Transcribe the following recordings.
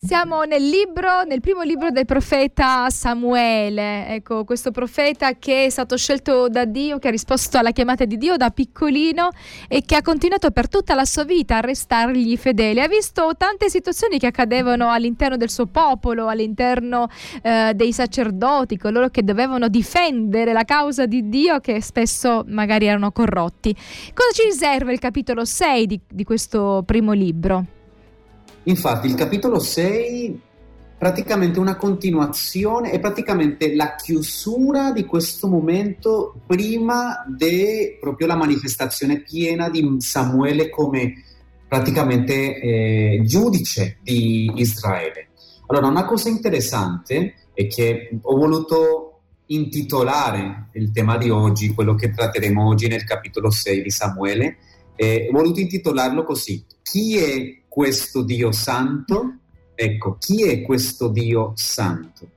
Siamo nel libro, nel primo libro del profeta Samuele, ecco, questo profeta che è stato scelto da Dio, che ha risposto alla chiamata di Dio da piccolino e che ha continuato per tutta la sua vita a restargli fedele. Ha visto tante situazioni che accadevano all'interno del suo popolo, all'interno eh, dei sacerdoti, coloro che dovevano difendere la causa di Dio, che spesso magari erano corrotti. Cosa ci riserva il capitolo 6 di, di questo primo libro? Infatti il capitolo 6 praticamente una continuazione, è praticamente la chiusura di questo momento prima di proprio la manifestazione piena di Samuele come praticamente eh, giudice di Israele. Allora, una cosa interessante è che ho voluto intitolare il tema di oggi, quello che tratteremo oggi nel capitolo 6 di Samuele, eh, ho voluto intitolarlo così, chi è questo Dio santo? Ecco, chi è questo Dio santo?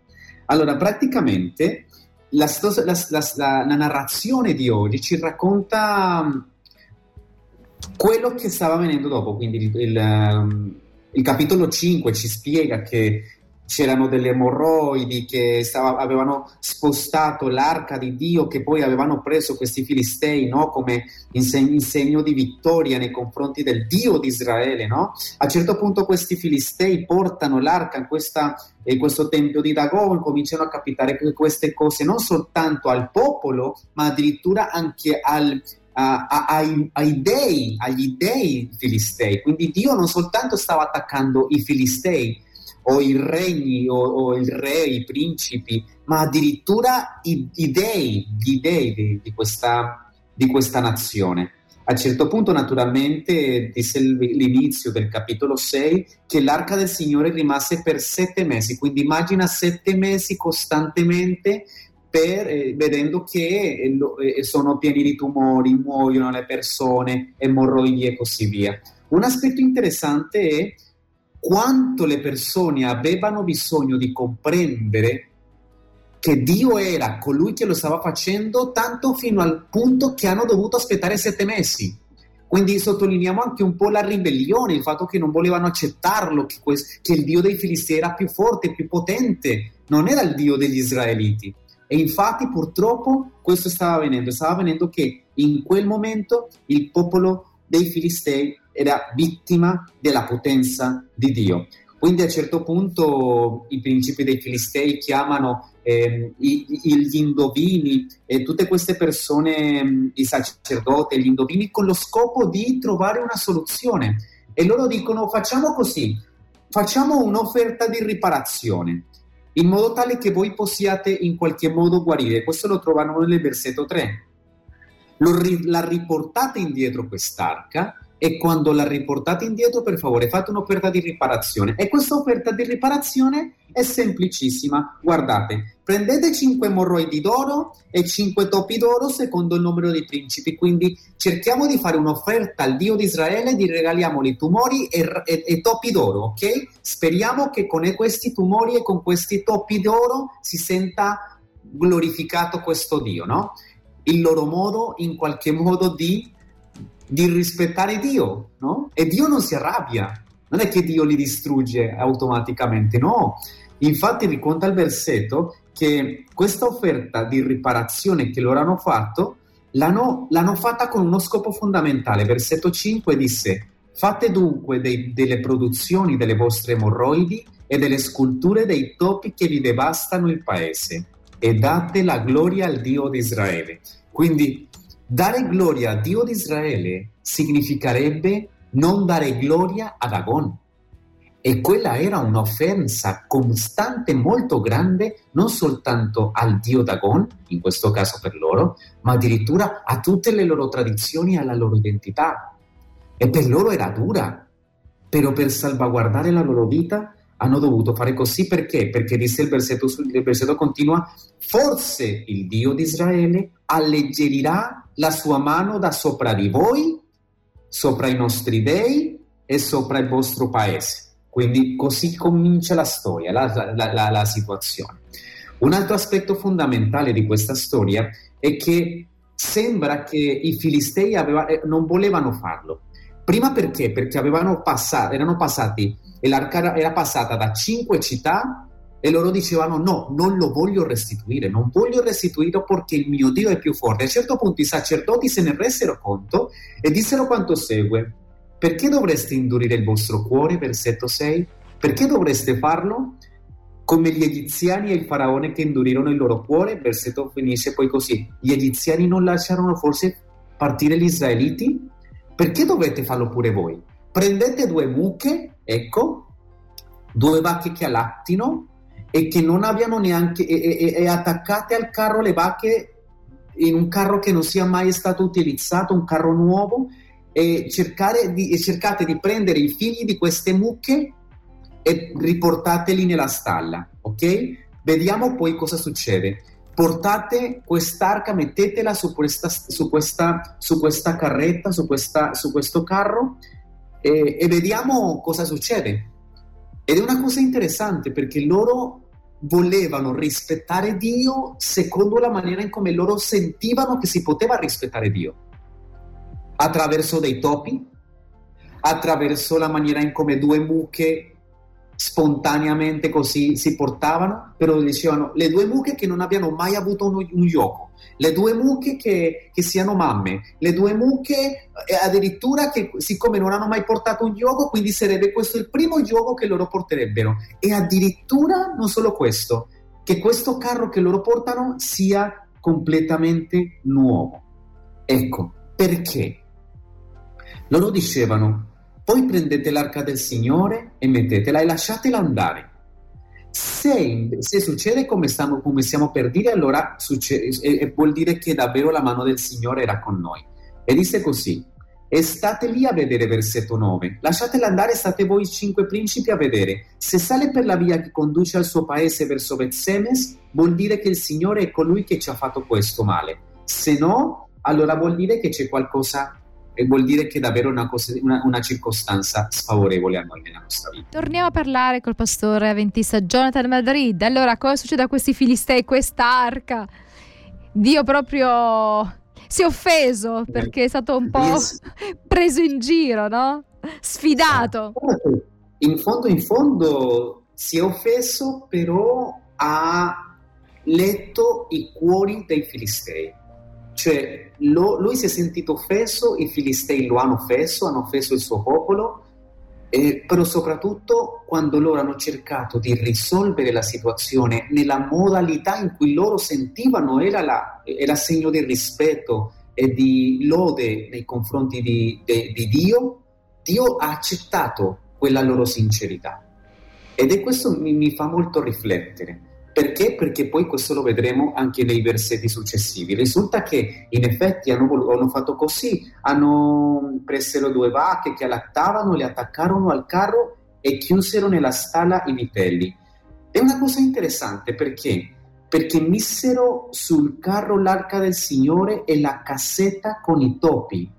Allora, praticamente la, la, la, la narrazione di oggi ci racconta mm, quello che stava avvenendo dopo, quindi il, il, mm, il capitolo 5 ci spiega che c'erano delle emorroidi che stava, avevano spostato l'arca di Dio, che poi avevano preso questi filistei no? come in, seg- in, segno di vittoria nei confronti del Dio di Israele. No? A un certo punto questi filistei portano l'arca in, questa, in questo tempio di Dagon, cominciano a capitare queste cose non soltanto al popolo, ma addirittura anche al, a, a, ai, ai, dei, agli dei filistei. Quindi Dio non soltanto stava attaccando i filistei, o i regni o, o, il re, i principi, ma addirittura i, i dei, gli dei di, di, questa, di questa nazione. A un certo punto, naturalmente, disse l'inizio del capitolo 6 che l'arca del Signore rimase per sette mesi. Quindi immagina sette mesi costantemente per, eh, vedendo che eh, eh, sono pieni di tumori, muoiono le persone, emorroidi e così via. Un aspetto interessante è quanto le persone avevano bisogno di comprendere che Dio era colui che lo stava facendo, tanto fino al punto che hanno dovuto aspettare sette mesi. Quindi sottolineiamo anche un po' la ribellione, il fatto che non volevano accettarlo, che, quest- che il Dio dei Filistei era più forte, più potente, non era il Dio degli Israeliti. E infatti purtroppo questo stava avvenendo, stava avvenendo che in quel momento il popolo dei Filistei era vittima della potenza di Dio. Quindi a un certo punto i principi dei Filistei chiamano eh, i, gli indovini e tutte queste persone, i sacerdoti, gli indovini, con lo scopo di trovare una soluzione. E loro dicono facciamo così, facciamo un'offerta di riparazione, in modo tale che voi possiate in qualche modo guarire. Questo lo trovano nel versetto 3. Lo, la riportate indietro quest'arca e quando la riportate indietro, per favore, fate un'offerta di riparazione. E questa offerta di riparazione è semplicissima. Guardate, prendete 5 morroidi d'oro e 5 topi d'oro secondo il numero dei principi. Quindi cerchiamo di fare un'offerta al Dio di Israele, di regaliamoli tumori e, e, e topi d'oro, ok? Speriamo che con questi tumori e con questi topi d'oro si senta glorificato questo Dio, no? Il loro modo, in qualche modo, di di rispettare Dio, no? E Dio non si arrabbia, non è che Dio li distrugge automaticamente, no. Infatti riconta il versetto che questa offerta di riparazione che loro hanno fatto l'hanno, l'hanno fatta con uno scopo fondamentale. Versetto 5 disse: Fate dunque dei, delle produzioni delle vostre emorroidi e delle sculture dei topi che vi devastano il paese e date la gloria al Dio di Israele. Quindi Dare gloria a Dio di Israele significherebbe non dare gloria ad Agon. E quella era un'offensa costante molto grande non soltanto al dio Dagon, in questo caso per loro, ma addirittura a tutte le loro tradizioni e alla loro identità. E per loro era dura, però per salvaguardare la loro vita hanno dovuto fare così perché? Perché disse il versetto, il versetto continua, forse il Dio di Israele alleggerirà la sua mano da sopra di voi, sopra i nostri dei e sopra il vostro paese. Quindi così comincia la storia, la, la, la, la situazione. Un altro aspetto fondamentale di questa storia è che sembra che i filistei aveva, eh, non volevano farlo. Prima perché? Perché passato, erano passati e l'arca era passata da cinque città e loro dicevano no, non lo voglio restituire, non voglio restituirlo perché il mio Dio è più forte. A un certo punto i sacerdoti se ne resero conto e dissero quanto segue. Perché dovreste indurire il vostro cuore, versetto 6? Perché dovreste farlo? Come gli egiziani e il faraone che indurirono il loro cuore, versetto finisce poi così. Gli egiziani non lasciarono forse partire gli israeliti? Perché dovete farlo pure voi? Prendete due mucche, ecco, due vacche che allattino e che non abbiano neanche e, e, e attaccate al carro le vacche in un carro che non sia mai stato utilizzato, un carro nuovo e, di, e cercate di prendere i figli di queste mucche e riportateli nella stalla, ok? Vediamo poi cosa succede. Portate quest'arca, mettetela su questa, su questa, su questa carretta, su, questa, su questo carro e, e vediamo cosa succede. Ed è una cosa interessante perché loro volevano rispettare Dio secondo la maniera in come loro sentivano che si poteva rispettare Dio. Attraverso dei topi, attraverso la maniera in come due mucche spontaneamente così si portavano, però dicevano le due mucche che non abbiano mai avuto un, un gioco, le due mucche che, che, siano mamme, le due mucche eh, addirittura che siccome non hanno mai portato un gioco, quindi sarebbe questo il primo gioco che loro porterebbero. E addirittura non solo questo, che questo carro che loro portano sia completamente nuovo. Ecco, perché? Loro dicevano, poi prendete l'arca del Signore e mettetela e lasciatela andare. Se, se succede come stiamo, come stiamo, per dire, allora succede, e, vuol dire che davvero la mano del Signore era con noi. E disse così, e state lì a vedere versetto 9. Lasciatela andare, state voi cinque principi a vedere. Se sale per la via che conduce al suo paese verso Betsemes, vuol dire che il Signore è colui che ci ha fatto questo male. Se no, allora vuol dire che c'è qualcosa e vuol dire che è davvero una, cosa, una, una, circostanza sfavorevole a noi nella nostra vita. Torniamo a parlare col pastore avventista Jonathan Madrid. Allora, cosa succede a questi filistei, quest'arca? Dio proprio si è offeso perché è stato un po' preso in giro, no? Sfidato. In fondo, in fondo si è offeso, però ha letto i cuori dei filistei cioè, lo, lui si è sentito offeso, i filistei lo hanno offeso, hanno offeso il suo popolo, eh, però soprattutto quando loro hanno cercato di risolvere la situazione nella modalità in cui loro sentivano era, la, era segno di rispetto e di lode nei confronti di, de, di Dio, Dio ha accettato quella loro sincerità. Ed è questo mi, mi fa molto riflettere perché? Perché poi questo lo vedremo anche nei versetti successivi. Risulta che in effetti hanno, hanno fatto così, hanno preso due vacche che allattavano, le attaccarono al carro e chiusero nella stalla i vitelli. È una cosa interessante perché? Perché misero sul carro l'arca del Signore e la cassetta con i topi.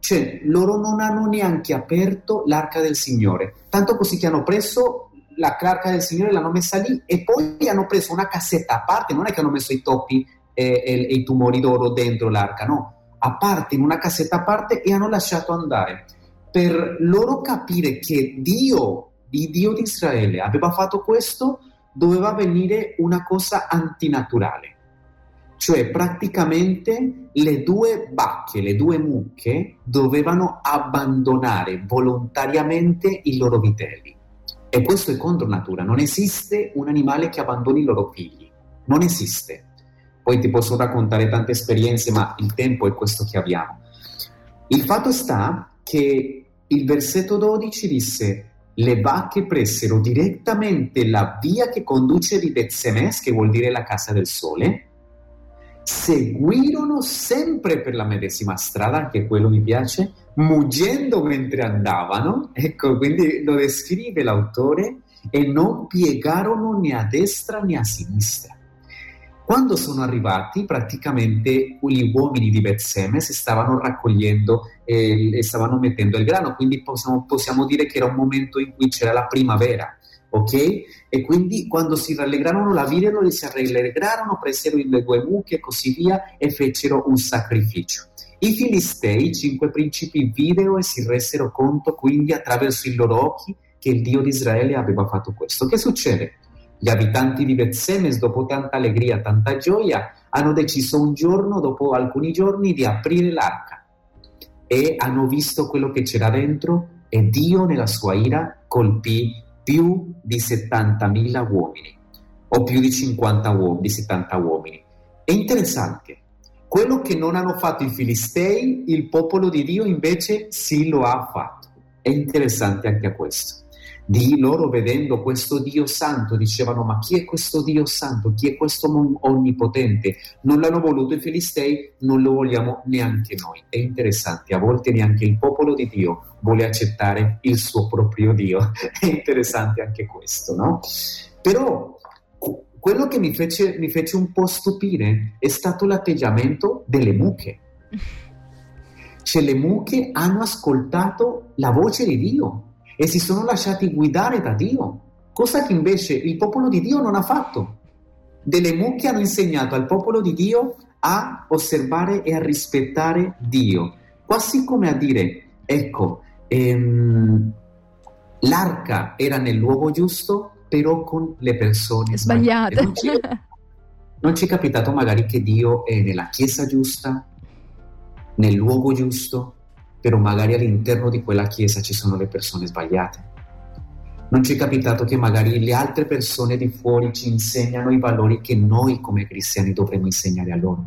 Cioè, loro non hanno neanche aperto l'arca del Signore. Tanto così che hanno preso la l'arca del Signore l'hanno messa lì e poi hanno preso una cassetta a parte, non è che hanno messo i toppi e, e, e i tumori d'oro dentro l'arca, no, a parte, in una cassetta a parte e hanno lasciato andare. Per loro capire che Dio, il Dio di Israele, aveva fatto questo, doveva venire una cosa antinaturale. Cioè praticamente le due bacche, le due mucche dovevano abbandonare volontariamente i loro vitelli. E questo è contro natura, non esiste un animale che abbandoni i loro figli, non esiste. Poi ti posso raccontare tante esperienze, ma il tempo è questo che abbiamo. Il fatto sta che il versetto 12 disse le vacche presero direttamente la via che conduce di Betsemes, che vuol dire la casa del sole, seguirono sempre per la medesima strada, anche quello mi piace, muggendo mentre andavano, ecco, quindi lo descrive l'autore, e non piegarono né a destra né a sinistra. Quando sono arrivati, praticamente gli uomini di Betseme si stavano raccogliendo e, e stavano mettendo il grano, quindi possiamo, possiamo dire che era un momento in cui c'era la primavera ok? E quindi quando si rallegrarono la videro, si rallegrarono, presero le due mucche e così via e fecero un sacrificio. I Filistei, cinque principi, videro e si resero conto quindi attraverso i loro occhi che il Dio di Israele aveva fatto questo. Che succede? Gli abitanti di Betsemes, dopo tanta allegria, tanta gioia, hanno deciso un giorno, dopo alcuni giorni, di aprire l'arca e hanno visto quello che c'era dentro e Dio nella sua ira colpì più di 70.000 uomini o più di 50 uomini, di 70 uomini. È interessante, quello che non hanno fatto i filistei, il popolo di Dio invece sì lo ha fatto. È interessante anche questo. Di loro vedendo questo Dio santo dicevano ma chi è questo Dio santo? Chi è questo onnipotente? Non l'hanno voluto i filistei, non lo vogliamo neanche noi. È interessante, a volte neanche il popolo di Dio vuole accettare il suo proprio Dio. È interessante anche questo, no? Però quello che mi fece, mi fece un po' stupire è stato l'atteggiamento delle mucche. Cioè le mucche hanno ascoltato la voce di Dio e si sono lasciati guidare da Dio, cosa che invece il popolo di Dio non ha fatto. Delle mucche hanno insegnato al popolo di Dio a osservare e a rispettare Dio, quasi come a dire, ecco, ehm, l'arca era nel luogo giusto, però con le persone sbagliate. Non, ci, non ci è capitato magari che Dio è nella chiesa giusta, nel luogo giusto, però magari all'interno di quella chiesa ci sono le persone sbagliate. Non ci è capitato che magari le altre persone di fuori ci insegnano i valori che noi come cristiani dovremmo insegnare a loro.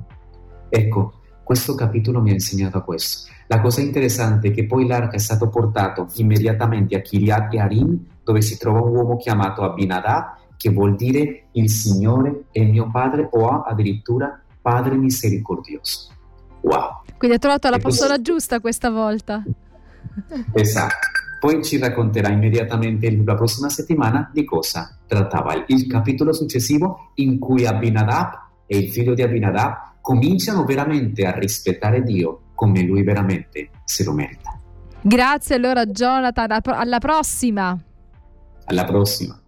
Ecco, questo capitolo mi ha insegnato a questo. La cosa interessante è che poi l'arca è stato portato immediatamente a Kiryat Yarim, dove si trova un uomo chiamato Abinadab, che vuol dire il Signore è mio padre o addirittura Padre misericordioso. Wow! Quindi ha trovato la persona giusta questa volta. Esatto. Poi ci racconterà immediatamente la prossima settimana di cosa trattava il capitolo successivo in cui Abinadab e il figlio di Abinadab cominciano veramente a rispettare Dio come lui veramente se lo merita. Grazie allora Jonathan, alla prossima. Alla prossima.